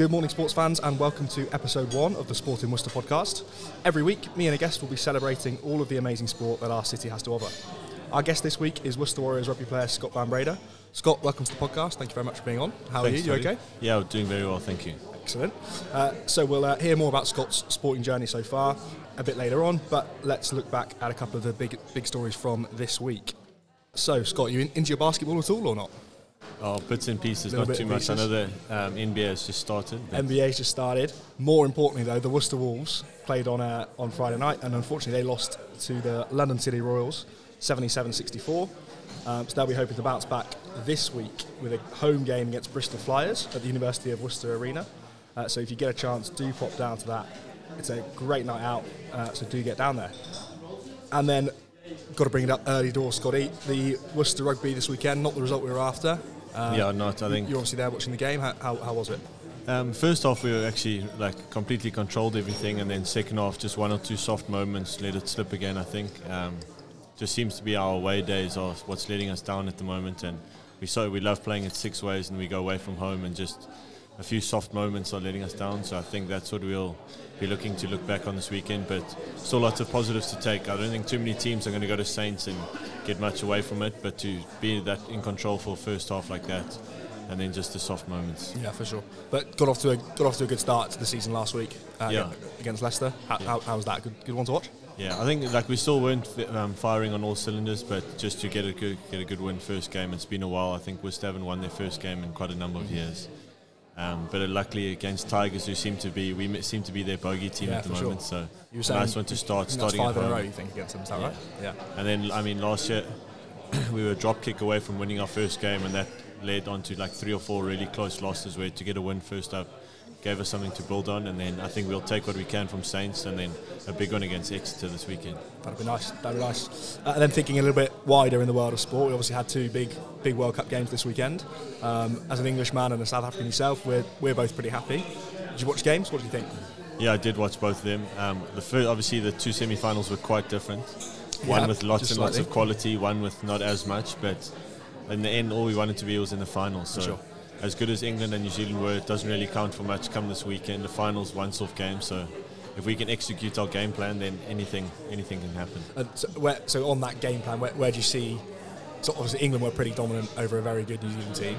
Good morning, sports fans, and welcome to episode one of the Sport in Worcester podcast. Every week, me and a guest will be celebrating all of the amazing sport that our city has to offer. Our guest this week is Worcester Warriors rugby player Scott Van. Scott, welcome to the podcast. Thank you very much for being on. How Thanks, are you? You Tony. okay? Yeah, I'm doing very well, thank you. Excellent. Uh, so we'll uh, hear more about Scott's sporting journey so far a bit later on, but let's look back at a couple of the big big stories from this week. So, Scott, you in, into your basketball at all or not? Oh, bits and pieces, not too much. I know the um, NBA has just started. but- NBA's just started. More importantly, though, the Worcester Wolves played on uh, on Friday night, and unfortunately, they lost to the London City Royals, 77-64. Um, so they'll be hoping to bounce back this week with a home game against Bristol Flyers at the University of Worcester Arena. Uh, so if you get a chance, do pop down to that. It's a great night out, uh, so do get down there. And then, got to bring it up early doors, Scotty. The Worcester Rugby this weekend, not the result we were after. Uh, yeah, not. I think You're obviously there watching the game. How, how, how was it? um, first off we were actually like completely controlled everything, and then second off just one or two soft moments let it slip again. I think um, just seems to be our away days are what's letting us down at the moment, and we so we love playing it Sixways, and we go away from home, and just a few soft moments are letting us down. So I think that's what we'll be looking to look back on this weekend. But still lots of positives to take. I don't think too many teams are going to go to Saints and get much away from it. But to be that in control for first half like that, and then just the soft moments. Yeah, for sure. But got off to a got off to a good start to the season last week uh, Yeah. against Leicester. How, Yeah. how, how was that? Good, good one to watch. Yeah, I think like we still weren't um, firing on all cylinders, but just to get a good get a good win first game. It's been a while. I think West haven't won their first game in quite a number of years. Um, but luckily against Tigers, who seem to be we seem to be their bogey team Yeah, at the for sure. moment. So You were nice one to start. Starting five in a row. You think against them? Is that Yeah. right? Yeah. And then, I mean, last year we were a drop kick away from winning our first game, and that led on to like three or four really close losses where to get a win first up gave us something to build on. And then I think we'll take what we can from Saints, and then a big one against Exeter this weekend. That'd be nice. That'd be nice. Uh, and then thinking a little bit wider in the world of sport, we obviously had two big, big World Cup games this weekend. Um, as an Englishman and a South African yourself, we're we're both pretty happy. Did you watch games? What do you think? Yeah, I did watch both of them. Um, the first, obviously, the two semi-finals were quite different. One Yeah, with lots and lots of quality, one with not as much. But in the end, all we wanted to be was in the final. So, sure. As good as England and New Zealand were, it doesn't really count for much. Come this weekend, the finals once-off game. So, if we can execute our game plan, then anything, anything can happen. And so, where, so on that game plan, where, where do you see? So obviously England were pretty dominant over a very good New Zealand team.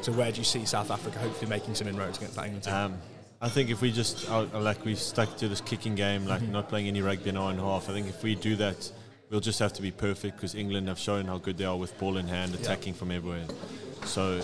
So where do you see South Africa hopefully making some inroads against that England team? Um, I think if we just uh, like we stuck to this kicking game, like not playing any rugby in our own half. I think if we do that, we'll just have to be perfect because England have shown how good they are with ball in hand, attacking from everywhere. So,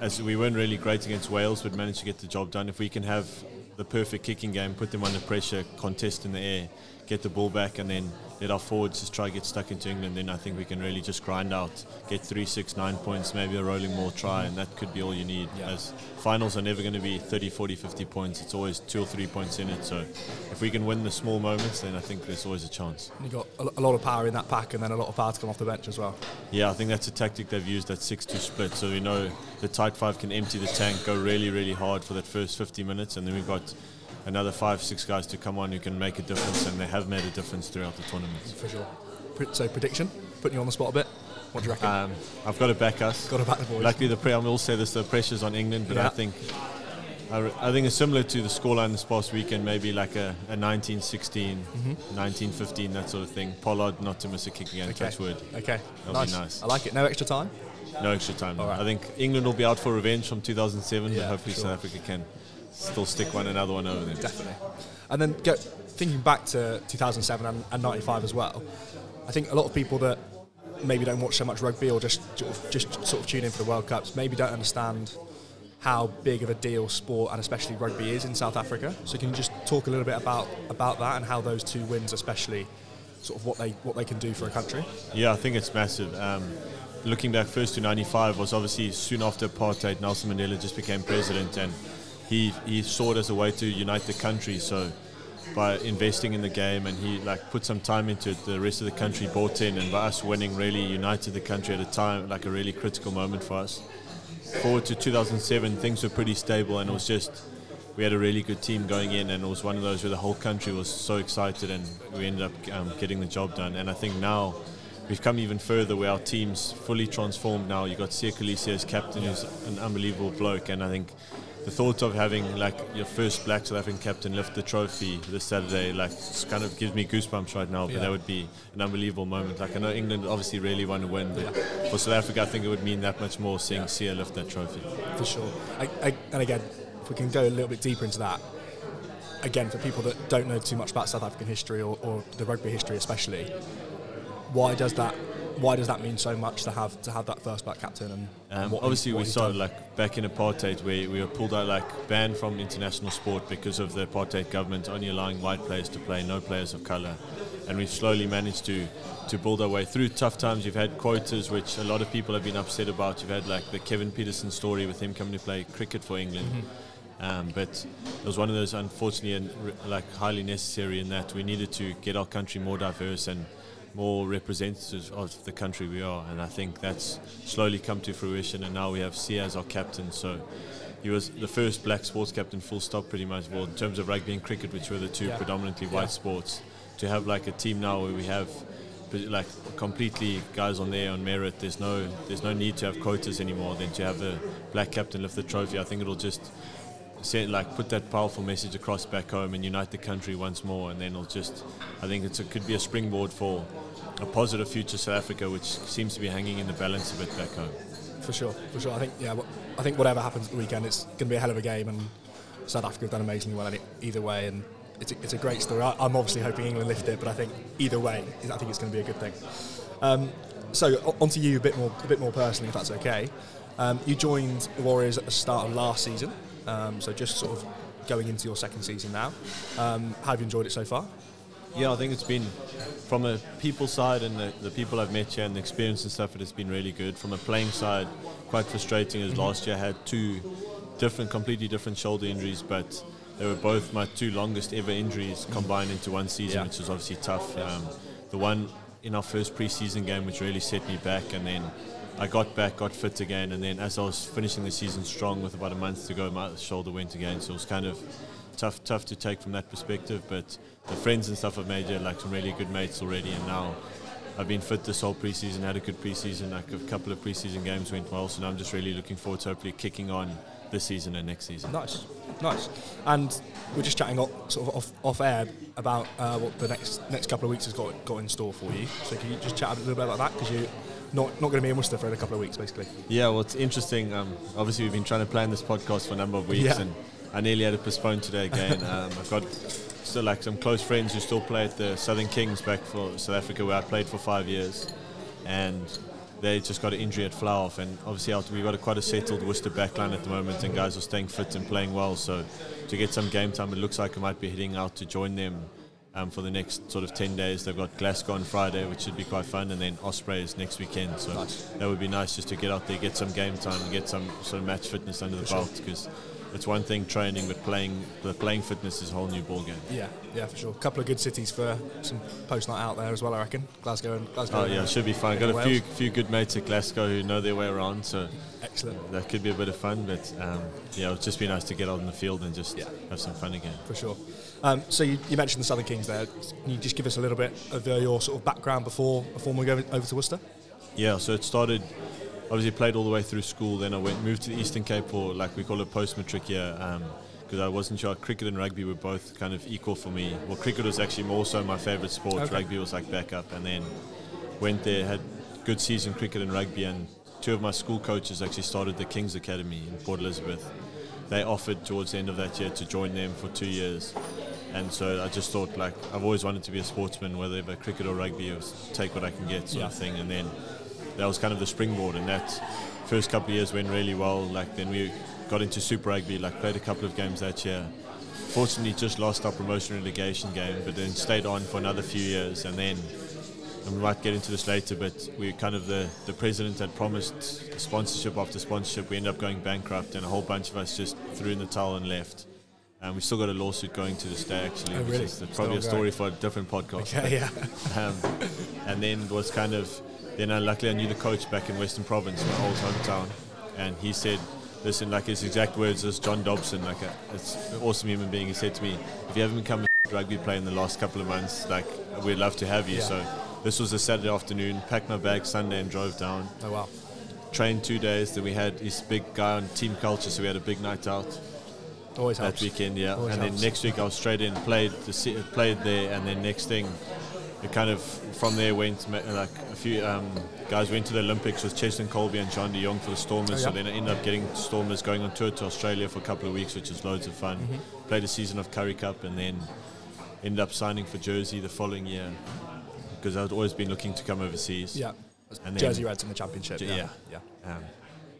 as we weren't really great against Wales, but managed to get the job done. If we can have the perfect kicking game, put them under pressure, contest in the air, get the ball back, and then let our forwards just try to get stuck into England, then I think we can really just grind out, get three, six, nine points, maybe a rolling more try, and that could be all you need. Yeah. As finals are never going to be 30, 40, 50 points. It's always two or three points in it. So if we can win the small moments, then I think there's always a chance. you got a, a lot of power in that pack, and then a lot of power to come off the bench as well. Yeah, I think that's a tactic they've used, that 6 2 split. So we know the tight five can empty the tank, go really, really hard for that first 50 minutes, and then we've got another five, six guys to come on who can make a difference, and they have made a difference throughout the tournament. For sure. So prediction, putting you on the spot a bit. What do you reckon? Um, I've got to back us. got to back the boys. Luckily, the pre- I will say this: the pressure's on England, but Yeah. I think I, re- I think it's similar to the scoreline this past weekend, maybe like a, a 19-16, Mm-hmm. 19-15, that sort of thing. Pollard not to miss a kick again, okay. touch wood. Okay. That'll nice. be nice. I like it. No extra time. No extra time. Right. I think England will be out for revenge from 2007, Yeah, but hopefully sure. South Africa can still stick one another one over them. Definitely. And then go, thinking back to 2007 and, and 95 as well, I think a lot of people that maybe don't watch so much rugby or just sort of, just sort of tune in for the World Cups maybe don't understand how big of a deal sport and especially rugby is in South Africa. So can you just talk a little bit about about that and how those two wins, especially sort of what they what they can do for a country? Yeah, I think it's massive. Um, looking back first to 95 was obviously soon after apartheid, Nelson Mandela just became president and he, he saw it as a way to unite the country. So by investing in the game and he like put some time into it, the rest of the country bought in and by us winning really united the country at a time, like a really critical moment for us. Forward to 2007, things were pretty stable and it was just we had a really good team going in, and it was one of those where the whole country was so excited, and we ended up um, getting the job done. And I think now we've come even further, where our team's fully transformed. Now you have got Siya Kolisi as captain, who's an unbelievable bloke, and I think the thought of having like your first Black South African captain lift the trophy this Saturday, like kind of gives me goosebumps right now. But Yeah. that would be an unbelievable moment. Like I know England obviously really want to win, but for South Africa, I think it would mean that much more seeing Siya lift that trophy. for sure. I, I, and again, if we can go a little bit deeper into that, again, for people that don't know too much about South African history or, or the rugby history, especially, why does that? Why does that mean so much to have to have that first black captain? And Um, what he- obviously, what we started done? like back in apartheid, where we were pulled out, like banned from international sport because of the apartheid government only allowing white players to play, no players of color. And we've slowly managed to to build our way through tough times. You've had quotas, which a lot of people have been upset about. You've had like the Kevin Pietersen story with him coming to play cricket for England. Um, but it was one of those unfortunately and like highly necessary in that we needed to get our country more diverse and more representative of the country we are, and I think that's slowly come to fruition. And now we have Siya as our captain, so he was the first black sports captain, full stop, pretty much. Well, in terms of rugby and cricket, which were the two Yeah. predominantly Yeah. white sports, to have like a team now where we have like completely guys on there on merit. There's no there's no need to have quotas anymore. Than to have the black captain lift the trophy. I think it'll just send, like put that powerful message across back home and unite the country once more. And then it'll just I think it could be a springboard for a positive future South Africa, which seems to be hanging in the balance a bit back home. for sure, for sure. I think yeah, I think whatever happens at the weekend, it's going to be a hell of a game, and South Africa have done amazingly well either way, and it's a, it's a great story. I, I'm obviously hoping England lift it, but I think either way, I think it's going to be a good thing. Um, so onto you a bit more, a bit more personally, if that's okay. Um, you joined the Warriors at the start of last season, um, so just sort of going into your second season now. Um, how have you enjoyed it so far? Yeah, I think it's been from a people side and the, the people I've met here and the experience and stuff. It has been really good. From a playing side, quite frustrating. As last year I had two different, completely different shoulder injuries, but they were both my two longest ever injuries combined into one season, Yeah. which was obviously tough. Um, the one in our first preseason game, which really set me back, and then I got back, got fit again, and then as I was finishing the season strong with about a month to go, my shoulder went again. So it was kind of tough, tough to take from that perspective. But the friends and stuff I've made here, like some really good mates already, and now I've been fit this whole preseason, had a good preseason, like a couple of preseason games went well. So now I'm just really looking forward to hopefully kicking on this season and next season. Nice, nice. And we're just chatting off, sort of off, off air about uh, what the next next couple of weeks has got got in store for you. So can you just chat a little bit about that because you're not not going to be in Worcester for a couple of weeks, basically. Yeah, well, it's interesting. Um, obviously, we've been trying to plan this podcast for a number of weeks, Yeah. and I nearly had to postpone today again. um, I've got still like some close friends who still play at the Southern Kings back for South Africa, where I played for five years, and they just got an injury at flyhalf, and obviously we've got a quite a settled Worcester backline at the moment, and guys are staying fit and playing well. So to get some game time, it looks like I might be heading out to join them. Um, for the next sort of 10 days, they've got Glasgow on Friday, which should be quite fun, and then Ospreys next weekend. So Nice. that would be nice just to get out there, get some game time, and get some sort of match fitness under the For sure. belt. Because it's one thing training, but playing the playing fitness is a whole new ball game. Yeah, yeah, for sure. A couple of good cities for some post night out there as well, I reckon. Glasgow and Glasgow. Oh yeah, uh, should be fun. Got a Wales. few few good mates at Glasgow who know their way around, so Excellent, that could be a bit of fun. But um, yeah, it would just be nice to get out in the field and just Yeah. have some fun again. for sure. Um, so you, you mentioned the Southern Kings there. Can you just give us a little bit of uh, your sort of background before before we go over to Worcester? Yeah, so it started. Obviously, played all the way through school. Then I went moved to the Eastern Cape for like we call it post matric year because I wasn't sure cricket and rugby were both kind of equal for me. Well, cricket was actually more so my favourite sport. Okay. Rugby was like backup, and then went there had good season cricket and rugby. And two of my school coaches actually started the Kings Academy in Port Elizabeth. They offered towards the end of that year to join them for two years. And so I just thought, like, I've always wanted to be a sportsman, whether by cricket or rugby, it was take what I can get sort of thing. And then that was kind of the springboard. And that first couple of years went really well. Like, then we got into Super Rugby, like, played a couple of games that year. Fortunately, just lost our promotion relegation game, but then stayed on for another few years. And then, and we might get into this later, but we kind of, the, the president had promised sponsorship after sponsorship. We ended up going bankrupt, and a whole bunch of us just threw in the towel and left. And we still got a lawsuit going to this day, actually, Oh, which really? is Still probably a story for a different podcast. Okay, yeah. Um, and then it was kind of, then I, luckily I knew the coach back in Western Province, my old hometown, and he said, listen, like his exact words was John Dobson, like a, it's an awesome human being. He said to me, if you haven't become a rugby player in the last couple of months, like we'd love to have you. Yeah. So this was a Saturday afternoon, packed my bag Sunday and drove down Oh wow. trained two days. Then we had this big guy on team culture, so we had a big night out. Always that helps. weekend. Yeah, Always and helps. then next week I was straight in, played the played there, and then next thing, it kind of from there went like a few um, guys went to the Olympics with Cheslin Kolbe and Juan de Jongh for the Stormers. Oh, So then I ended up getting Stormers going on tour to Australia for a couple of weeks, which was loads of fun. Mm-hmm. Played a season of Currie Cup, and then ended up signing for Jersey the following year because I'd always been looking to come overseas. Yeah. And then- Jersey Reds in the championship. J- Yeah. yeah. Yeah. Um,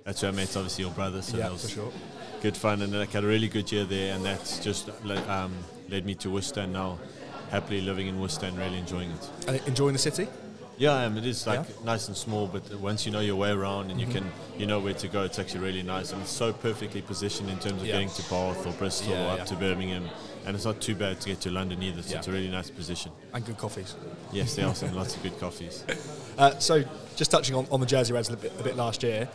that's where I met obviously your brother. So Yeah, that was for sure. good fun, and like had a really good year there, and that's just um, led me to Worcester. And now, happily living in Worcester and really enjoying it. And enjoying the city? Yeah, I am. It is like Yeah. nice and small, but once you know your way around and Mm-hmm. you can, you know where to go, it's actually really nice, and it's so perfectly positioned in terms of Yeah. getting to Bath or Bristol Yeah, or up to Birmingham, and it's not too bad to get to London either. So it's a really nice position. And good coffees. Yes, there are some lots of good coffees. Uh, so, just touching on, on the Jersey Reds a bit, a bit last year,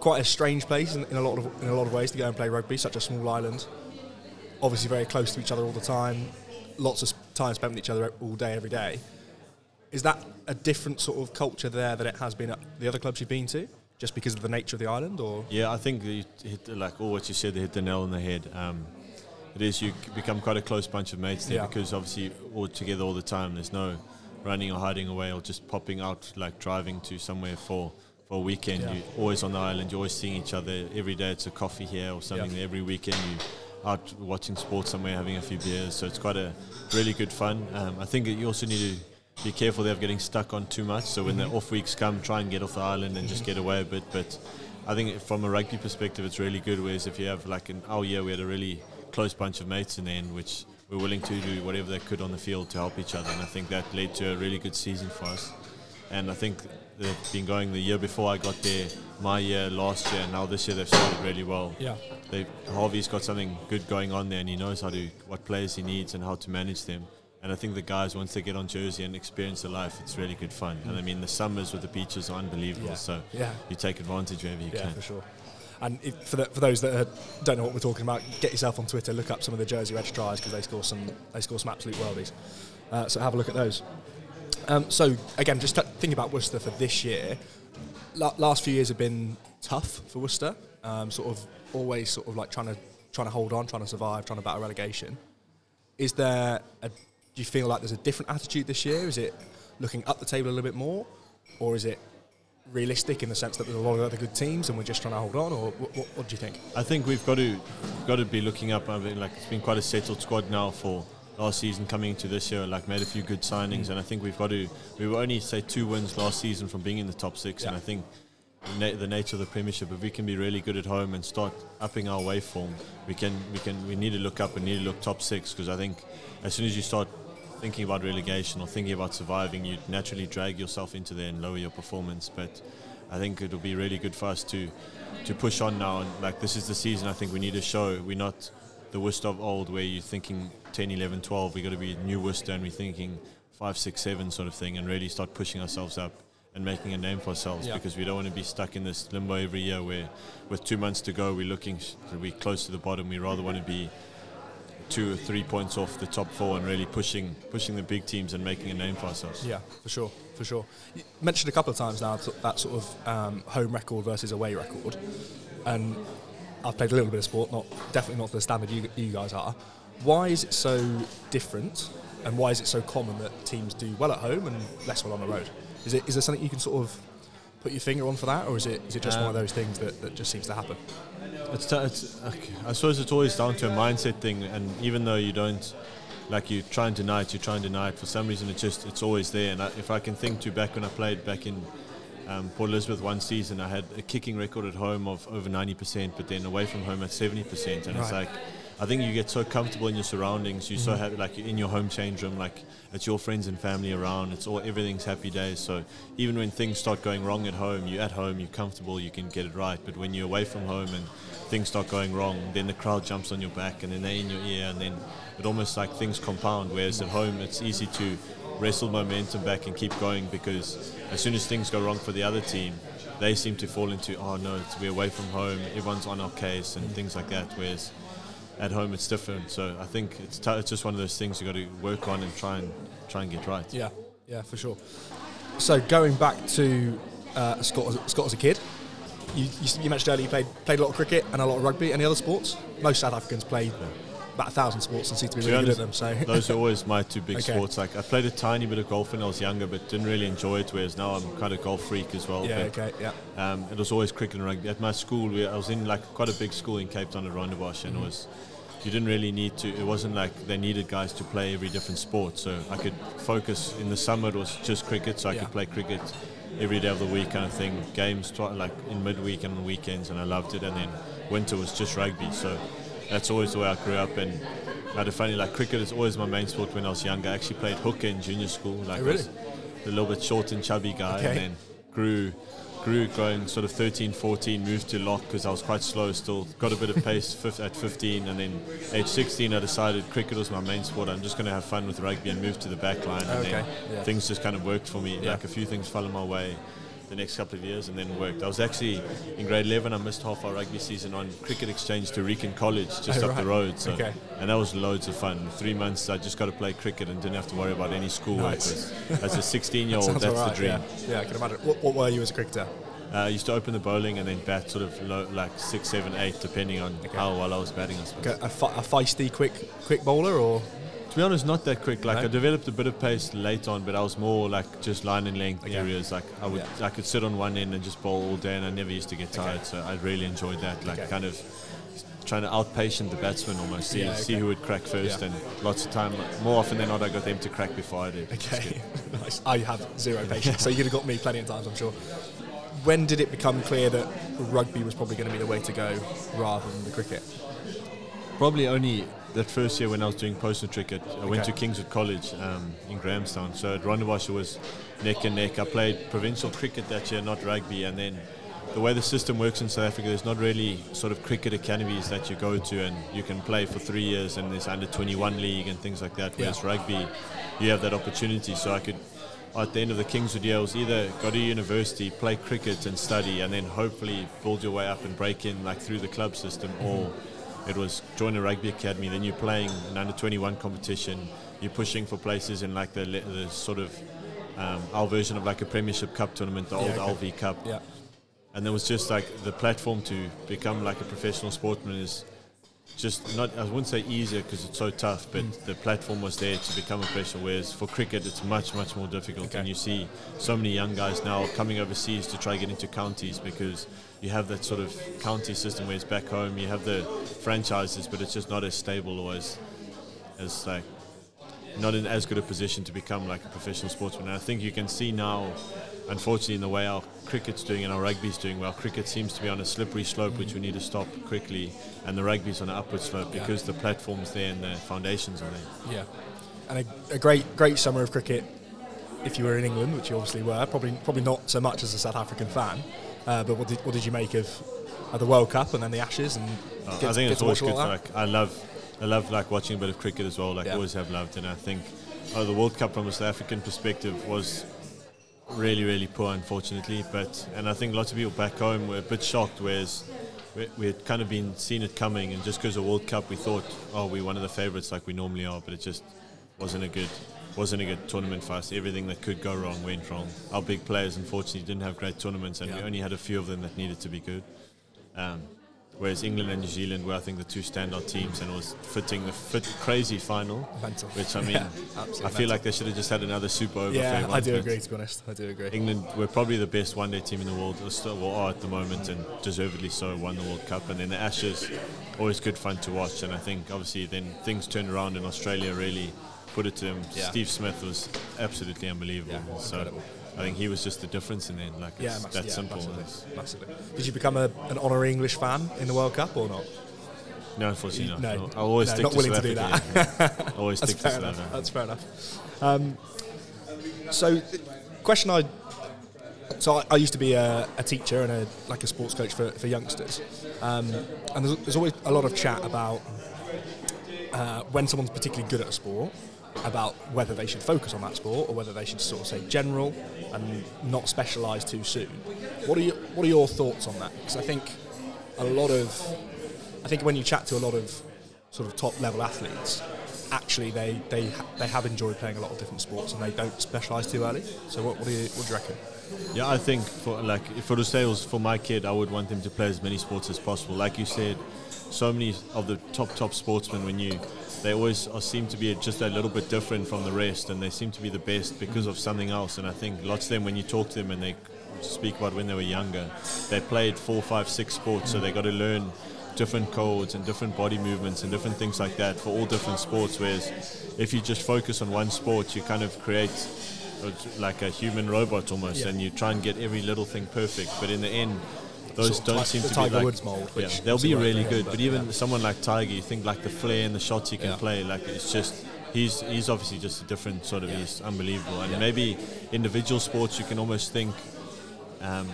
quite a strange place in, in a lot of in a lot of ways to go and play rugby. Such a small island, obviously very close to each other all the time. Lots of time spent with each other all day, every day. Is that a different sort of culture there than it has been at the other clubs you've been to, just because of the nature of the island, or Yeah, I think you hit the- like all what you said, they hit the nail on the head. Um, it is you become quite a close bunch of mates there Yeah. because obviously all together all the time. There's no running or hiding away or just popping out like driving to somewhere for for a weekend. Yeah. You're always on the island. You're always seeing each other every day. It's a coffee here or something. Yeah. Every weekend you out watching sports somewhere, having a few beers. So it's quite a really good fun. Um, I think that you also need to be careful there of getting stuck on too much. So when Mm-hmm. the off weeks come, try and get off the island and just get away a bit. But I think from a rugby perspective, it's really good. Whereas if you have like an oh yeah, we had a really close bunch of mates in the end, which were willing to do whatever they could on the field to help each other. And I think that led to a really good season for us. And I think they've been going the year before I got there, my year, last year, and now this year they've started really well. yeah, They, Harvey's got something good going on there, and he knows how to what players he needs and how to manage them. And I think the guys, once they get on jersey and experience the life, it's really good fun. And I mean, the summers with the beaches are unbelievable. Yeah. So Yeah. you take advantage wherever you yeah, can. for sure. And if, for, the, for those that don't know what we're talking about, get yourself on Twitter, look up some of the Jersey Reds tries because they score some they score some absolute worldies. Uh, so have a look at those. Um, so again, just t- thinking about Worcester for this year, la- last few years have been tough for Worcester. Um, sort of always sort of like trying to trying to hold on, trying to survive, trying to battle relegation. Is there a, do you feel like there's a different attitude this year? Is it looking up the table a little bit more, or is it realistic in the sense that there's a lot of other good teams and we're just trying to hold on, or what, what, what do you think? I think we've got to got to be looking up. I mean, like it's been quite a settled squad now for last season coming into this year. Like made a few good signings, mm. and I think we've got to. We were only say two wins last season from being in the top six, and I think na- the nature of the Premiership. If we can be really good at home and start upping our waveform, we can we can we need to look up and need to look top six because I think as soon as you start thinking about relegation or thinking about surviving, you naturally drag yourself into there and lower your performance. But I think it'll be really good for us to to push on now. And like this is the season, I think we need to show we're not the Worcester of old, where you're thinking 10, 11, 12. we've got to be new Worcester, and we're thinking five, six, seven sort of thing, and really start pushing ourselves up and making a name for ourselves Yeah. because we don't want to be stuck in this limbo every year where with two months to go we're looking we're close to the bottom we rather want to be two or three points off the top four and really pushing pushing the big teams and making a name for ourselves Yeah, for sure, for sure. You mentioned a couple of times now that sort of um, home record versus away record, and I've played a little bit of sport, not definitely not to the standard you, you guys are. Why is it so different, and why is it so common that teams do well at home and less well on the road? Is it is there something you can sort of put your finger on for that, or is it is it just one of Um, those things that, that just seems to happen? It's, t- it's okay. I suppose it's always down to a mindset thing, and even though you don't, like you try and deny it, you try and deny it. For some reason, it just it's always there. And I, if I can think to back when I played back in um, Port Elizabeth one season, I had a kicking record at home of over ninety percent, but then away from home at seventy percent. And it's like, I think you get so comfortable in your surroundings. you're so happy, like in your home change room, like it's your friends and family around. It's all everything's happy days. So even when things start going wrong at home, you're at home, you're comfortable, you can get it right. But when you're away from home and things start going wrong, then the crowd jumps on your back and then they're in your ear, and then it almost like things compound. Whereas at home, it's easy to wrestle momentum back and keep going because as soon as things go wrong for the other team, they seem to fall into oh no, it's, we're away from home, everyone's on our case and things like that. Whereas at home it's different. So I think it's t- it's just one of those things you've got to work on and try and try and get right. Yeah, yeah, for sure. So going back to uh, Scott, Scott as a kid, you, you, you mentioned earlier you played played a lot of cricket and a lot of rugby. Any other sports? Most South Africans play about a thousand sports and seem to be really good at them. So Those are always my two big Okay. sports. Like I played a tiny bit of golf when I was younger, but didn't really enjoy it. Whereas now I'm quite a golf freak as well. yeah, but, okay, yeah, Um, it was always cricket and rugby. At my school, we, I was in like quite a big school in Cape Town at Rondebosch, and it was you didn't really need to. It wasn't like they needed guys to play every different sport. So I could focus in the summer. It was just cricket, so I Yeah. could play cricket every day of the week, kind of thing. Games twi- like in midweek and on weekends, and I loved it. And then winter was just rugby. So that's always the way I grew up. And I had a funny like cricket is always my main sport when I was younger. I actually played hooker in junior school. Like Oh, really? was a little bit short and chubby guy, Okay. and then grew grew going sort of 13 14 moved to lock because I was quite slow still got a bit of pace fif- at 15 and then age 16 I decided cricket was my main sport I'm just going to have fun with rugby and move to the back line and Okay, then yeah. things just kind of worked for me Yeah. like a few things fell in my way the next couple of years and then worked I was actually in grade 11 I missed half our rugby season on cricket exchange to Rican College just Oh, up the road so Okay. and that was loads of fun three months I just got to play cricket and didn't have to worry about any schoolwork Nice. as a 16 year old Sounds that's alright, the dream Yeah. yeah, I can imagine. What, what were you as a cricketer? uh, I used to open the bowling and then bat sort of low, like six, seven, eight, depending on how well I was batting. I suppose. A, a, fe- a feisty, quick, quick bowler, or To be honest, not that quick. Like No? I developed a bit of pace late on, but I was more like just line and length Okay. areas. Like I would, Yeah. I could sit on one end and just bowl all day, and I never used to get tired. So I really enjoyed that. Like Okay. kind of trying to outpatient the batsman almost. See, Yeah, see who would crack first, Yeah. and lots of time, more often than not, I got them to crack before I did. Okay, nice. I have zero patience, so you could have got me plenty of times, I'm sure. When did it become clear that rugby was probably going to be the way to go rather than the cricket? Probably only that first year when I was doing post matric. I went to Kingswood College um, in Grahamstown. So at Rondebosch it was neck and neck. I played provincial cricket that year, not rugby. And then the way the system works in South Africa, there's not really sort of cricket academies that you go to and you can play for three years and there's under 21 league and things like that. Whereas Yeah. rugby, you have that opportunity. So I could, at the end of the Kingswood year, I was either go to university, play cricket and study, and then hopefully build your way up and break in like through the club system, or it was join a rugby academy. Then you're playing an under 21 competition. You're pushing for places in like the, the sort of um, our version of like a Premiership Cup tournament, the old okay. LV Cup Yeah. and there was just like the platform to become like a professional sportsman is just not I wouldn't say easier because it's so tough but Mm. the platform was there to become a professional whereas for cricket it's much much more difficult Okay. and you see so many young guys now coming overseas to try to get into counties because you have that sort of county system where it's back home you have the franchises but it's just not as stable or as as like not in as good a position to become like a professional sportsman. And I think you can see now, unfortunately, in the way our cricket's doing and our rugby's doing, well, cricket seems to be on a slippery slope, which we need to stop quickly, and the rugby's on an upward slope Yeah. because the platform's there and the foundations are there. Yeah. And a, a great, great summer of cricket. If you were in England, which you obviously were, probably, probably not so much as a South African fan. Uh, but what did, what did you make of uh, the World Cup and then the Ashes? And Uh, get- I think it's always good. Like I love, I love like watching a bit of cricket as well. Like Yeah. always have loved, and I think oh, the World Cup from a South African perspective was really, really poor, unfortunately. But and I think lots of people back home were a bit shocked, whereas we, we had kind of been seen it coming, and just because of World Cup, we thought, oh, we're one of the favourites like we normally are, but it just wasn't a good. Wasn't a good tournament for us. Everything that could go wrong went wrong. Our big players, unfortunately, didn't have great tournaments, and we only had a few of them that needed to be good. Um, whereas England and New Zealand were, I think, the two standout teams, and it was fitting the fit, crazy final. Mental. Which I mean, Yeah, I feel like they should have just had another super over. Yeah, I do agree, to be honest. I do agree. England were probably the best one-day team in the world, or still well, are at the moment, and deservedly so. Won the World Cup, and then the Ashes, always good fun to watch. And I think obviously then things turned around in Australia. Really put it to him. Yeah. Steve Smith was absolutely unbelievable. Yeah, so incredible. I think he was just the difference in it. Like Yeah, it's that yeah, simple. massively, massively. Did you become a, an honorary English fan in the World Cup or not? No, unfortunately not. No, I'll always no, stick not to willing South to do Africa, yeah. always stick to South. Africa. That's fair enough. Um, so, question I so I, I used to be a, a teacher and a like a sports coach for, for youngsters, um, and there's, there's always a lot of chat about uh, when someone's particularly good at a sport, about whether they should focus on that sport or whether they should sort of say general and not specialise too soon. What are you, What are your thoughts on that? Because I think a lot of I think when you chat to a lot of sort of top level athletes, actually they they they have enjoyed playing a lot of different sports and they don't specialise too early. So what, what do you what do you reckon? Yeah, I think for like for the sales for my kid, I would want him to play as many sports as possible. Like you said, so many of the top top sportsmen when you they always are, seem to be just a little bit different from the rest, and they seem to be the best because of something else. And I think lots of them, when you talk to them and they speak about when they were younger, they played four, five, six sports, so they got to learn different codes and different body movements and different things like that for all different sports. Whereas if you just focus on one sport, you kind of create like a human robot almost, Yeah. and you try and get every little thing perfect. But in the end, those Sort of don't seem to Tiger be like Woods mould, Yeah, they'll be really good. but But even yeah. someone like Tiger, you think like the flair and the shots he can Yeah. play, like it's just he's he's obviously just a different sort of Yeah. he's unbelievable. And maybe individual sports you can almost think. Um,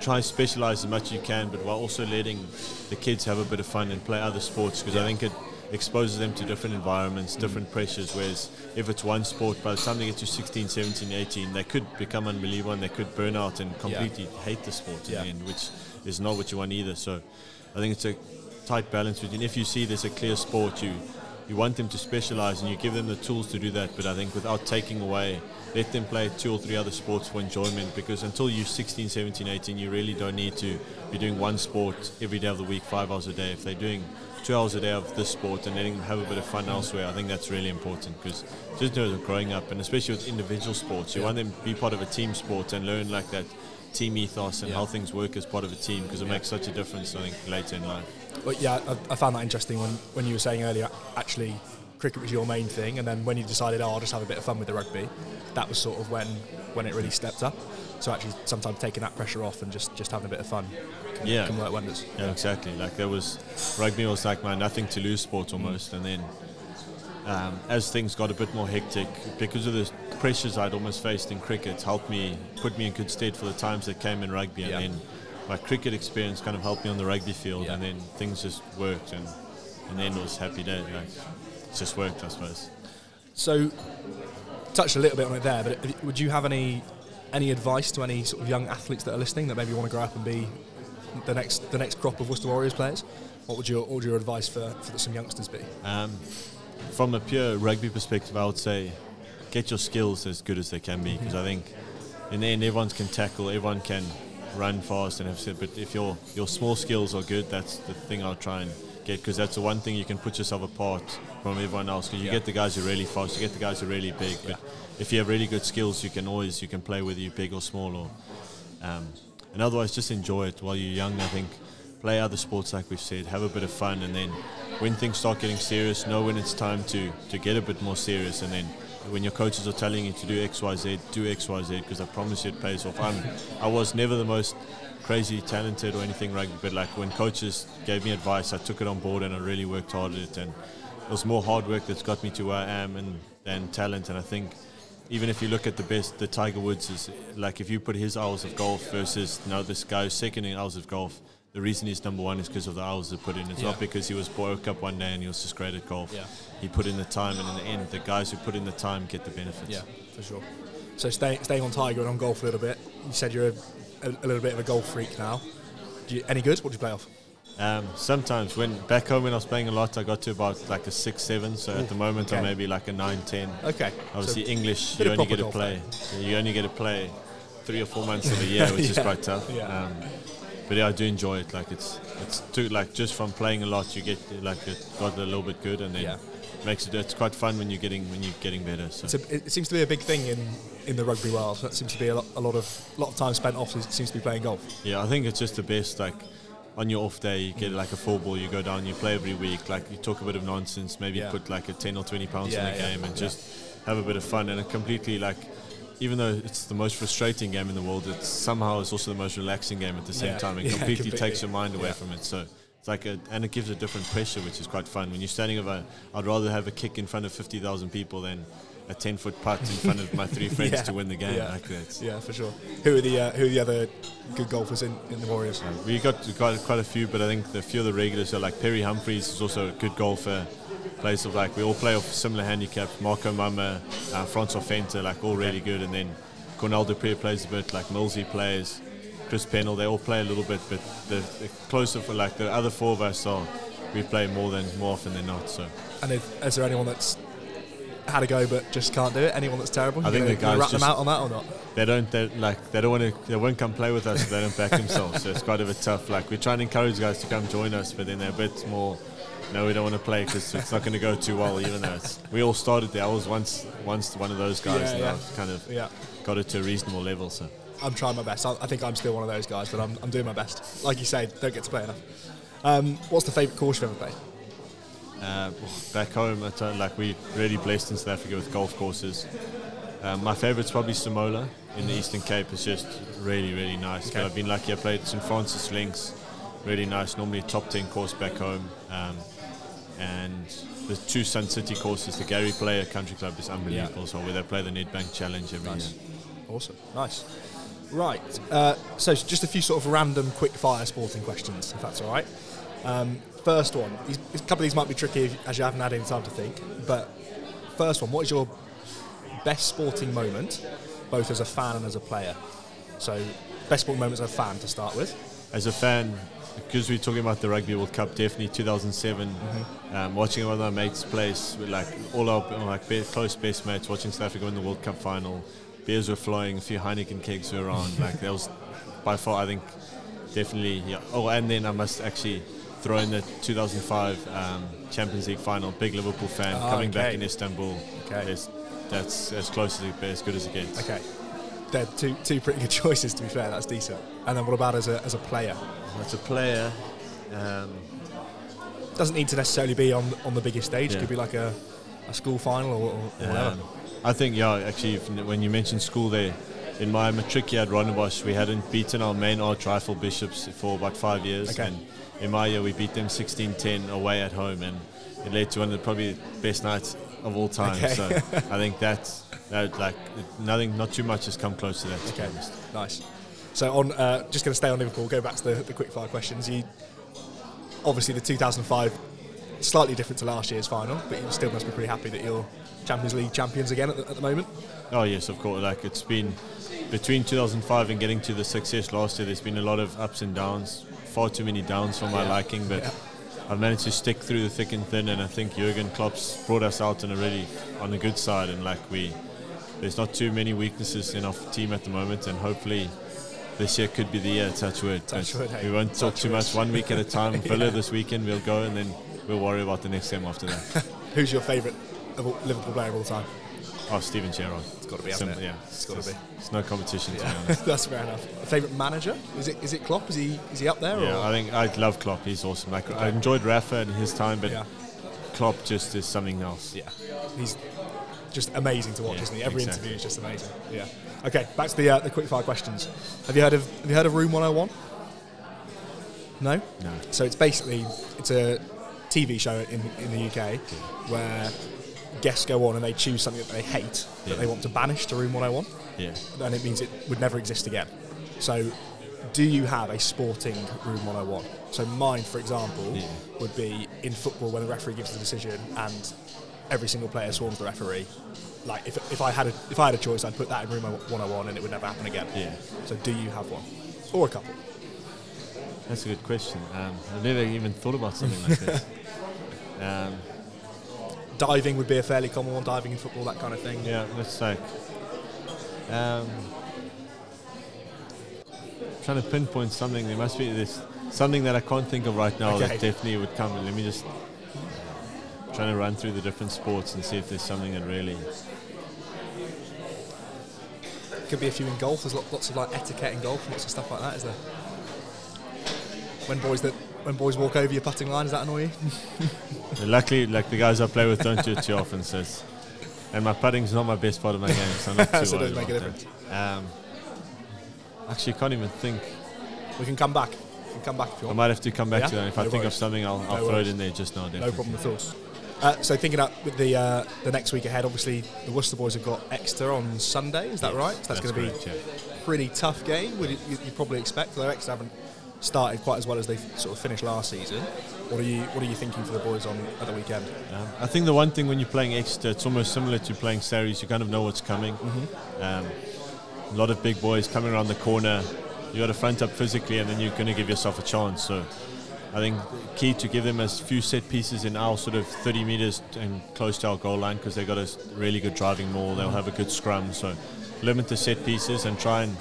try specialize as much as you can, but while also letting the kids have a bit of fun and play other sports because I think it exposes them to different environments, Mm. different pressures. Whereas if it's one sport, by the time they get to 16, 17, 18, they could become unbelievable and they could burn out and completely hate the sport in Yeah. the end, which is not what you want either. So I think it's a tight balance between if you see there's a clear sport, you you want them to specialize and you give them the tools to do that. But I think without taking away, let them play two or three other sports for enjoyment because until you're 16, 17, 18, you really don't need to be doing one sport every day of the week, five hours a day. If they're doing two hours a day of this sport and letting them have a bit of fun elsewhere, I think that's really important because just know they're growing up and especially with individual sports, you Yeah. want them to be part of a team sport and learn like that team ethos and Yeah. how things work as part of a team because it Yeah. makes such a difference, I think, later in life. But yeah, I, I found that interesting when, when you were saying earlier, actually, cricket was your main thing, and then when you decided, oh, I'll just have a bit of fun with the rugby, that was sort of when, when it really stepped up. So actually, sometimes taking that pressure off and just, just having a bit of fun can, Yeah. can work wonders. Yeah, exactly. Like there was rugby was like my nothing to lose sport almost, and then um, as things got a bit more hectic because of the pressures I'd almost faced in cricket, helped me put me in good stead for the times that came in rugby, and Yeah. then my cricket experience kind of helped me on the rugby field, Yeah. and then things just worked, and and then it was happy day. Like it just worked, I suppose. So, touched a little bit on it there, but would you have any any advice to any sort of young athletes that are listening that maybe want to grow up and be the next the next crop of Worcester Warriors players? What would your what would your advice for, for some youngsters be? Um, from a pure rugby perspective, I would say get your skills as good as they can be because I think in the end everyone can tackle, everyone can run fast and have said, but if your your small skills are good, that's the thing I'll try and get because that's the one thing you can put yourself apart from everyone else. Because you Yeah. get the guys who are really fast, you get the guys who are really big, but if you have really good skills, you can always you can play whether you're big or small or. Um, and otherwise, just enjoy it while you're young. I think play other sports like we've said, have a bit of fun, and then when things start getting serious, know when it's time to to get a bit more serious, and then when your coaches are telling you to do X, Y, Z, do X, Y, Z, because I promise you it pays off. I'm, I was never the most crazy talented or anything rugby, but like when coaches gave me advice, I took it on board and I really worked hard at it, and it was more hard work that's got me to where I am and than talent, and I think even if you look at the best, the Tiger Woods is like if you put his hours of golf versus now this guy who's second in hours of golf. The reason he's number one is because of the hours they put in. It's Yeah. not because he was woke up one day and he was just great at golf. Yeah. He put in the time, and in the end, the guys who put in the time get the benefits. Yeah, for sure. So stay, staying on Tiger and on golf a little bit. You said you're a, a, a little bit of a golf freak now. Do you, any good? What do you play off? Um, sometimes when back home when I was playing a lot, I got to about like a six, seven. So at the moment, I'm maybe like a nine, ten. Okay. Obviously, So- English you only get to play. You only get to play three or four months of the year, which is quite tough. Yeah. Um, but yeah, I do enjoy it. Like it's it's too like just from playing a lot, you get like it got a little bit good, and then Yeah. makes it. It's quite fun when you're getting when you're getting better. So It's a, it seems to be a big thing in, in the rugby world. That seems to be a lot, a lot of lot of time spent off. Seems to be playing golf. Yeah, I think it's just the best. Like on your off day, you get like a full ball, you go down, you play every week. Like you talk a bit of nonsense, maybe Yeah. put like a ten or twenty pounds Yeah, in the yeah, game, and yeah. just have a bit of fun. And it completely like, even though it's the most frustrating game in the world, it's somehow it's also the most relaxing game at the same Yeah, time. It yeah, completely, completely. takes your mind away Yeah. from it. So. It's like a, and it gives a different pressure, which is quite fun. When you're standing over, I'd rather have a kick in front of 50,000 people than a 10 foot putt in front of my three friends to win the game. yeah. Like that. Yeah, for sure. Who are the uh, who are the other good golfers in, in the Warriors? We got quite, quite a few, but I think the few of the regulars are like Perry Humphreys is also a good golfer. Plays of like we all play off similar handicaps. Marco Mama, uh, Francois Venter, like all really good, and then Cornel du Preez plays a bit. Like Millsy plays, Chris Pennell. They all play a little bit, but the, the closer for like the other four of us are. we play more than more often than not. So And if, is there anyone that's had a go but just can't do it? Anyone that's terrible? I think gonna- the guys wrap them out on that or not? they don't they, like they don't want to they won't come play with us if they don't back themselves. So it's quite a bit tough. Like we try and encourage guys to come join us, but then they're a bit more. No, we don't want to play because it's not going to go too well. Even though it's, we all started there, I was once once one of those guys, Yeah, and yeah. I've kind of Yeah. got it to a reasonable level. So I'm trying my best. I, I think I'm still one of those guys, but I'm, I'm doing my best. Like you say, don't get to play enough. Um, what's the favourite course you've ever played? uh, back home, at, like we're really blessed in South Africa with golf courses. Um, my favourite's probably Samola in the Eastern Cape. It's just really, really nice. Okay. But I've been lucky. I played St Francis Links, really nice. Normally a top ten course back home. Um, and the two Sun City courses, the Gary Player Country Club is unbelievable. So where they play the Nedbank Challenge every Nice. year. Awesome. Nice. Right. Uh, so just a few sort of random quick fire sporting questions, if that's all right. Um, first one. These, a couple of these might be tricky if, as you haven't had any time to think. But first one. What is your best sporting moment, both as a fan and as a player? So best sporting moment as a fan to start with. as a fan, because we're talking about the Rugby World Cup, definitely 2007. Um, watching one of my mates' place, with like all our like be- close best mates, watching South Africa win the World Cup final. Beers were flowing, a few Heineken kegs were around. like that was by far, I think, definitely. Yeah. Oh, and then I must actually throw in the 2005 um, Champions League final. Big Liverpool fan Ah, coming back in Istanbul. Okay. That's as close as it, as good as it gets. Okay. They're two, two pretty good choices, to be fair. That's decent. And then what about as a, as a player? As a player. Um, Doesn't need to necessarily be on on the biggest stage. It Yeah. could be like a, a school final or, or whatever. Um, I think, yeah, actually, if, when you mentioned school there, in my matric year at Rondebosch, we hadn't beaten our main arch rifle bishops for about five years. Okay. And in my year, we beat them 16 10 away at home. And it led to one of the probably best nights of all time. Okay. So I think that's, that, like, nothing, not too much has come close to that. to Okay, nice. So on, uh, just going to stay on Liverpool. Go back to the, the quick fire questions. You obviously the 2005 slightly different to last year's final, but you still must be pretty happy that you're Champions League champions again at the, at the moment. Oh yes, of course. Like it's been between 2005 and getting to the success last year. There's been a lot of ups and downs. Far too many downs for my Yeah. liking, but Yeah. I've managed to stick through the thick and thin. And I think Jurgen Klopp's brought us out on a really on the good side. And like we, there's not too many weaknesses in our team at the moment. And hopefully. This year could be the year, touch wood. Touch wood, hey. We won't talk Touch too much. One week at a time. Villa Yeah. this weekend, we'll go and then we'll worry about the next game after that. Who's your favourite Liverpool player of all time? oh, Steven Gerrard. It's got to be, Sim- yeah, it's got to be. It's no competition, to be Yeah, honest. that's fair enough. Favourite manager? Is it is it Klopp? Is he is he up there? Yeah, or? I think I love Klopp. He's awesome. Like I enjoyed Rafa in his time, but Yeah. Klopp just is something else. Yeah, he's just amazing to watch, Yeah, isn't he? Every exactly. interview is just amazing. Yeah. Okay, back to the uh, the quickfire questions. Have you heard of Have you heard of Room 101? No. No. So it's basically it's a TV show in in the UK where guests go on and they choose something that they hate Yeah. that they want to banish to Room 101, Yeah. and it means it would never exist again. So. Do you have a sporting room 101? So mine, for example, Yeah. would be in football when the referee gives the decision and every single player swarms the referee. Like if, if I had a if I had a choice, I'd put that in room 101 and it would never happen again. Yeah. So do you have one, or a couple? That's a good question. Um, I've never even thought about something like this. Um, Diving would be a fairly common one. Diving in football, that kind of thing. yeah, let's like. Um, trying to pinpoint something. There must be this something that I can't think of right now Okay. that definitely would come. Let me just trying to run through the different sports and see if there's something that really. Could be a few in golf. There's lots of like etiquette in golf, and lots of stuff like that. Is there? When boys that when boys walk over your putting line, does that annoy you? Luckily, like the guys I play with don't do it too often, so it's, and my putting's not my best part of my game, so I'm not too So it worried doesn't make a about that. Um, actually, can't even think. We can come back. We can come back if you I might have to come back Yeah? to that. If No I think worries. of something, I'll, I'll No throw worries. it in there just now. No problem at all. Uh, so thinking up with the uh, the next week ahead, obviously the Worcester boys have got Exeter on Sunday. Is that Yes, right? So that's, that's going to be yeah. a pretty tough game. Would you, you, probably expect? Though Exeter haven't started quite as well as they sort of finished last season. What are you What are you thinking for the boys on at the weekend? Um, I think the one thing when you're playing Exeter, it's almost similar to playing Sarries. You kind of know what's coming. Mm-hmm. Um, a lot of big boys coming around the corner. You got to front up physically, and then you're going to give yourself a chance. So I think key to give them as few set pieces in our sort of 30 meters and close to our goal line because they've got a really good driving maul. They'll have a good scrum. So limit the set pieces and try and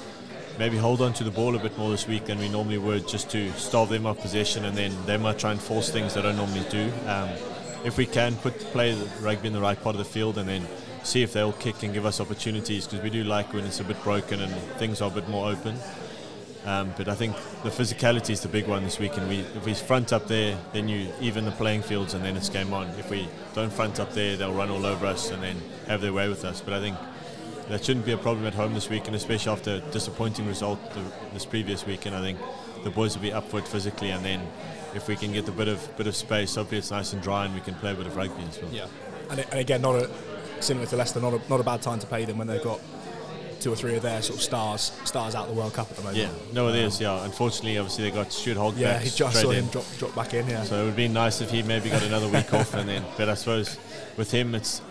maybe hold on to the ball a bit more this week than we normally would just to starve them off possession and then they might try and force things they don't normally do. Um, if we can put play rugby in the right part of the field and then see if they'll kick and give us opportunities because we do like when it's a bit broken and things are a bit more open. Um, but I think the physicality is the big one this week, and we if we front up there, then you even the playing fields, and then it's game on. If we don't front up there, they'll run all over us and then have their way with us. But I think that shouldn't be a problem at home this week, and especially after a disappointing result the, this previous weekend. I think the boys will be up for it physically, and then if we can get a bit of bit of space, hopefully it's nice and dry, and we can play a bit of rugby as well. Yeah, and, and again, not a similar to Leicester, not a, not a bad time to pay them when they've got two or three of their sort of stars stars out of the World Cup at the moment. Yeah, no, it is. Yeah, unfortunately, obviously they got Stuart Hogg Yeah, back he just saw in. him drop, drop back in. Yeah, So it would be nice if he maybe got another week off, and then. But I suppose with him, it's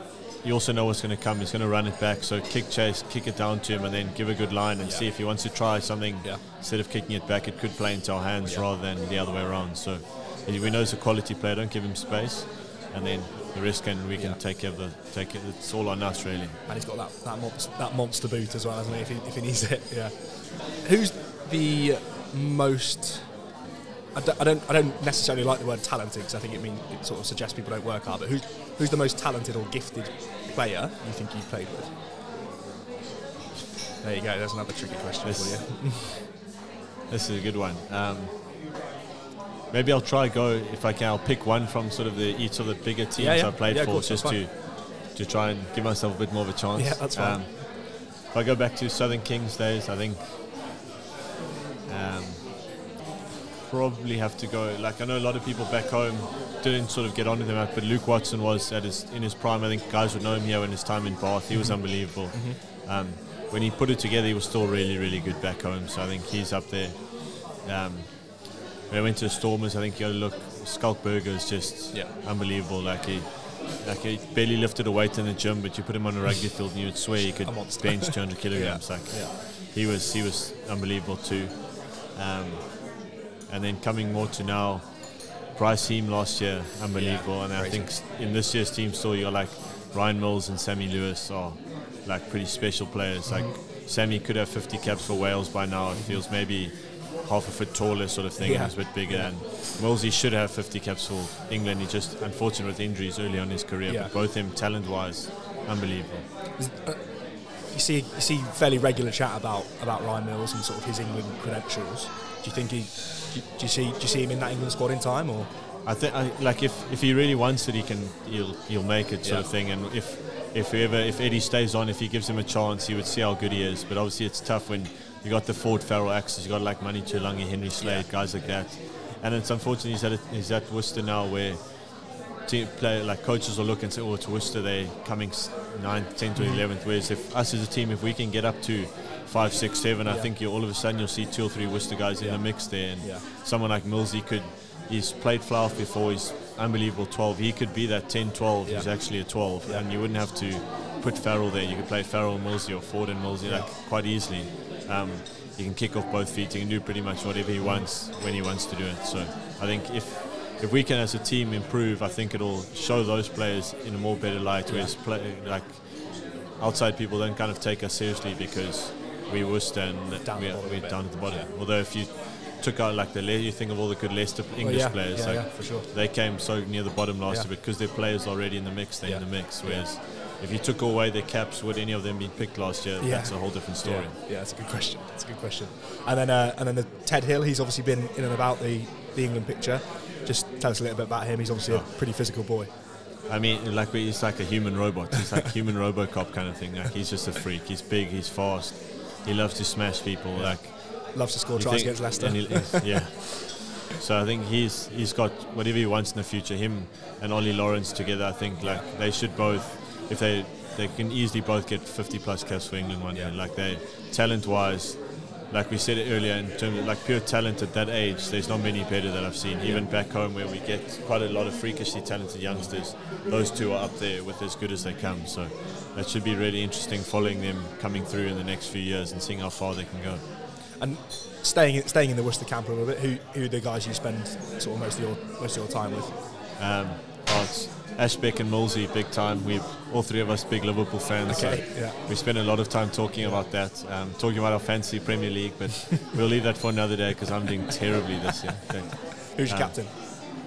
you also know what's going to come. He's going to run it back. So kick chase, kick it down to him, and then give a good line and Yeah. see if he wants to try something. Yeah. Instead of kicking it back, it could play into our hands Yeah. rather than the other way around. So we know he's a quality player. Don't give him space, and then the rest can we can Yeah. take care of the take it. It's all on us really. and he's got that that monster, that monster boot as well, hasn't he? If he, if he needs it, yeah. Who's the most? I don't, I don't, I don't necessarily like the word talented because I think it mean it sort of suggests people don't work hard. But who's who's the most talented or gifted player you think you've played with? There you go. There's another tricky question This- for you. This is a good one. Um, maybe I'll try go if I can. I'll pick one from sort of the each of the bigger teams Yeah, yeah. I played Yeah, for, course, just to to try and give myself a bit more of a chance. Um, Yeah, that's fine. if I go back to Southern Kings days, I think um, probably have to go. Like I know a lot of people back home didn't sort of get onto them, but Luke Watson was at his in his prime. I think guys would know him here in his time in Bath. He was unbelievable. Um, when he put it together, he was still really, really good back home. So I think he's up there. Um, when I went to Stormers, I think you got to look. Schalk Burger is just Yeah. unbelievable. Like he, like he barely lifted a weight in the gym, but you put him on a rugby field and you would swear he could bench 200 kilograms. Yeah. Like Yeah. he was, he was unbelievable too. Um, and then coming more to now, Bryce Heem last year, unbelievable. And I think in this year's team still, you're like Ryan Mills and Sammy Lewis are like pretty special players. Like Mm-hmm. Sammy could have 50 caps for Wales by now. It feels maybe half a foot taller, sort of thing. Yeah. He's a bit bigger. And Mills, he should have 50 caps for England. He just unfortunate with injuries early on in his career. Yeah. But both them talent-wise, unbelievable. Uh, you see, you see fairly regular chat about about Ryan Mills and sort of his England credentials. Do you think he? Do you, do you see? Do you see him in that England squad in time, or? I think I, like if, if he really wants it, he can he'll he'll make it sort of thing. And if if ever if Eddie stays on, if he gives him a chance, he would see how good he is. But obviously, it's tough when you got the Ford Farrell access, you got like Manu Tuilagi, Henry Slade, guys like that. And it's unfortunate he's at a, he's at Worcester now where. Team play like coaches will look and say, "Oh, it's Worcester. They coming s- 9th, 10th, or mm-hmm. 11th." Whereas if us as a team, if we can get up to five, six, seven, I Yeah. think you all of a sudden you'll see two or three Worcester guys in the mix there. And Yeah. someone like Millsy could he's played Flower before he's unbelievable 12 he could be that 10 12 Yeah. he's actually a 12 Yeah. and you wouldn't have to put Farrell there you could play Farrell Millsy or Ford and Millsy Yeah. like quite easily um, he can kick off both feet he can do pretty much whatever he wants when he wants to do it so I think if if we can as a team improve I think it'll show those players in a more better light whereas play, like outside people don't kind of take us seriously because we Worcester and Down the we're, we're down at the bottom. Yeah. Although if you took out like the Le- you think of all the good Leicester English yeah, players, yeah, like yeah, for sure. they came so near the bottom last year, but because their players are already in the mix, they're Yeah. in the mix. Whereas if you took away their caps, would any of them be picked last year? Yeah. That's a whole different story. Yeah, yeah, that's a good question. That's a good question. And then, uh, and then the Ted Hill. He's obviously been in and about the, the England picture. Just tell us a little bit about him. He's obviously Oh. a pretty physical boy. I mean, like he's like a human robot. He's like human RoboCop kind of thing. Like he's just a freak. He's big. He's fast. He loves to smash people. Like Loves to score tries against Leicester. he- yeah. So I think he's he's got whatever he wants in the future. Him and Ollie Lawrence together, I think like they should both, if they they can easily both get 50 plus caps for England one Yeah. day. Like they talent wise, like we said earlier, in terms of like pure talent at that age, there's not many better that I've seen. Even back home where we get quite a lot of freakishly talented youngsters, those two are up there with as good as they come. So that should be really interesting following them coming through in the next few years and seeing how far they can go. And staying staying in the Worcester camp a little bit, who who are the guys you spend sort of most of your most of your time with? Um, it's Ash Beck and Millsy, big time. We all three of us big Liverpool fans. Okay, so yeah. We spend a lot of time talking about that, um, talking about our fantasy Premier League, but we'll leave that for another day because I'm doing terribly this year. Who's your Um, captain?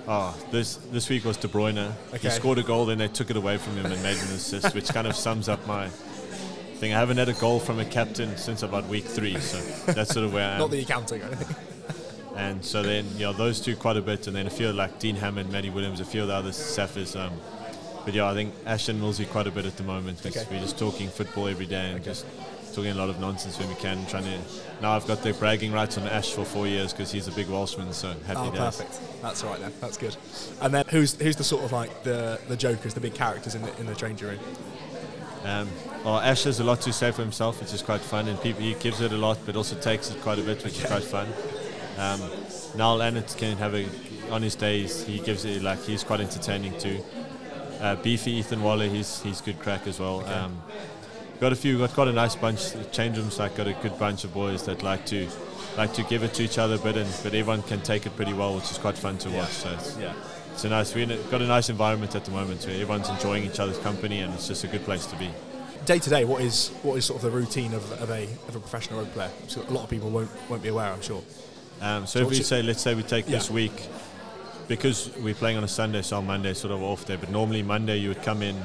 Oh, this this week was De Bruyne. Okay. He scored a goal, then they took it away from him and made an assist, which kind of sums up my thing. I haven't had a goal from a captain since about week three, so that's sort of where I am. Not that you're counting or anything. And so then, you know, those two quite a bit, and then a few like Dean Hammond, Matty Williams, a few of the other Saffers. Um, but yeah, I think Ashton Millsy quite a bit at the moment. 'cause Okay. We're just talking football every day and just talking a lot of nonsense when we can. Trying to now I've got the bragging rights on Ash for four years because he's a big Welshman. So happy Oh, days. perfect. That's all right then. That's good. And then who's who's the sort of like the the jokers, the big characters in the in the changing room? Um, well, Ash has a lot to say for himself, which is quite fun, and people, he gives it a lot, but also takes it quite a bit, which is quite fun. Um, Niall Annett can have a on his days. He gives it like he's quite entertaining too. Uh, Beefy Ethan Waller, he's he's good crack as well. Um, got a few, got got a nice bunch. Change rooms like got a good bunch of boys that like to like to give it to each other, but and, but everyone can take it pretty well, which is quite fun to watch. So it's, Yeah. it's a nice. We've got a nice environment at the moment where everyone's enjoying each other's company, and it's just a good place to be. Day to day, what is what is sort of the routine of, of a of a professional rugby player? So a lot of people won't won't be aware, I'm sure. Um, so if we say, let's say we take this week, because we're playing on a Sunday, so on Monday sort of off day. But normally Monday you would come in,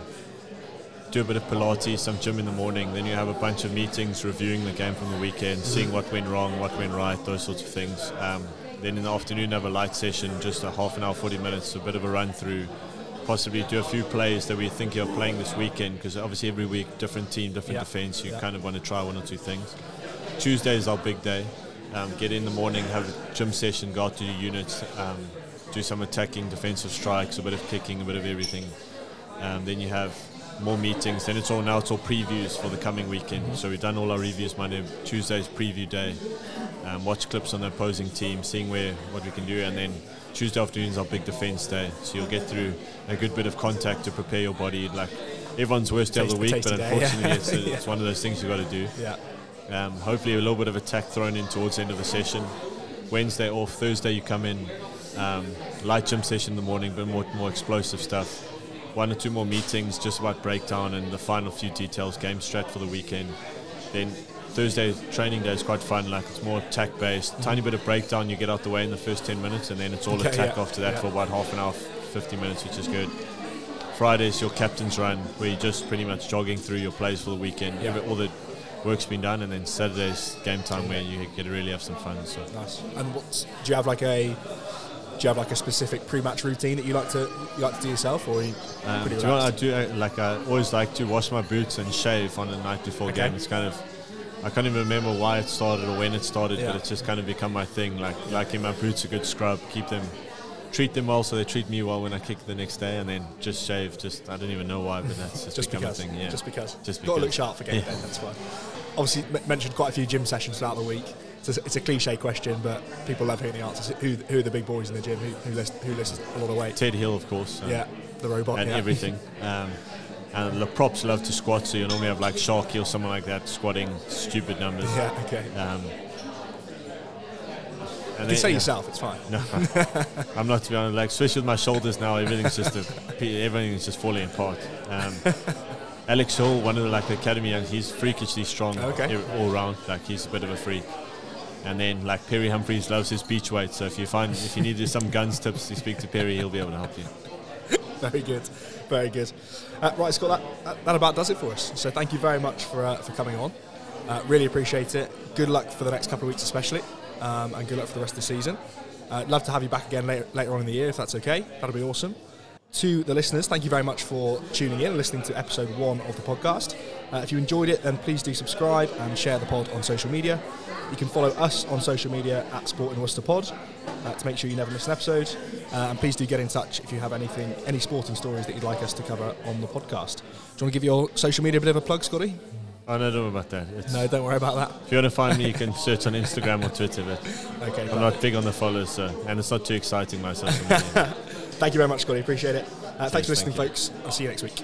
do a bit of Pilates, some gym in the morning. Then you have a bunch of meetings, reviewing the game from the weekend, seeing what went wrong, what went right, those sorts of things. Um, then in the afternoon have a light session, just a half an hour, 40 minutes, a bit of a run through. Possibly do a few plays that we think of playing this weekend, because obviously every week different team, different Yeah. defence. You Yeah. kind of want to try one or two things. Tuesday is our big day. Um, get in the morning, have a gym session, go out to the units, um, do some attacking, defensive strikes, a bit of kicking, a bit of everything. Um, then you have more meetings. Then it's all now it's all previews for the coming weekend. So we've done all our reviews Monday. Tuesday's preview day. Um, watch clips on the opposing team, seeing where what we can do, and then Tuesday afternoon is our big defense day. So you'll get through a good bit of contact to prepare your body. Like everyone's worst day of the week, but day, unfortunately, yeah. it's, Yeah. it's one of those things you've got to do. Yeah. Um, hopefully, a little bit of attack thrown in towards the end of the session. Wednesday off, Thursday you come in, um, light gym session in the morning, but more more explosive stuff. One or two more meetings, just about breakdown and the final few details, game strat for the weekend. Then Thursday training day is quite fun, like it's more attack based. Tiny bit of breakdown, you get out the way in the first 10 minutes, and then it's all Okay, attack yeah, after that yeah. for about half an hour, 50 minutes, which is good. Friday is your captain's run, where you're just pretty much jogging through your plays for the weekend. Yeah. All the work's been done, and then Saturday's game time where you get to really have some fun. So Nice. And what's, do you have like a do you have like a specific pre-match routine that you like to you like to do yourself, or you um, do you know what I do? I, like I always like to wash my boots and shave on the night before Okay. game. It's kind of I can't even remember why it started or when it started, Yeah. but it's just kind of become my thing. Like liking my boots a good scrub, keep them. Treat them well, so they treat me well when I kick the next day, and then just shave. Just I don't even know why, but that's just, just become because. a thing. Yeah, Just because. Just Got to look sharp for game Yeah. day. That's fine. Obviously, mentioned quite a few gym sessions throughout the week. It's a, it's a cliche question, but people love hearing the answers. Who, who are the big boys in the gym? Who, who lifts who lifts a lot of weight? Ted Hill, of course. um, Yeah, the robot. and yeah. everything. Um, and the props love to squat, so you normally have like Sharky or someone like that squatting stupid numbers. Yeah. Okay. Um, and You can say yeah. yourself. It's fine. No, I'm not to be honest. Like, especially with my shoulders now, everything's just a, everything's just falling apart. Um, Alex Hall, one of the like the academy he's freakishly strong Okay. all round. Like he's a bit of a freak. And then like Perry Humphreys loves his beach weight. So if you find if you need some guns tips, you speak to Perry, he'll be able to help you. Very good, very good. Uh, right, Scott, that, that, that about does it for us. So thank you very much for, uh, for coming on. Uh, really appreciate it. Good luck for the next couple of weeks, especially, um, and good luck for the rest of the season. Uh, love to have you back again later, later on in the year, if that's okay. That'll be awesome. To the listeners, thank you very much for tuning in and listening to episode one of the podcast. Uh, if you enjoyed it, then please do subscribe and share the pod on social media. You can follow us on social media at Sport in Worcester Pod uh, to make sure you never miss an episode. Uh, and please do get in touch if you have anything, any sporting stories that you'd like us to cover on the podcast. Do you want to give your social media a bit of a plug, Scotty? I don't know about that. It's, No, don't worry about that. If you want to find me, you can search on Instagram or Twitter, but Okay, I'm not big on the followers, so, and it's not too exciting, my social media. Thank you very much, Scotty. Appreciate it. Uh, thanks for listening, thank folks. I'll see you next week.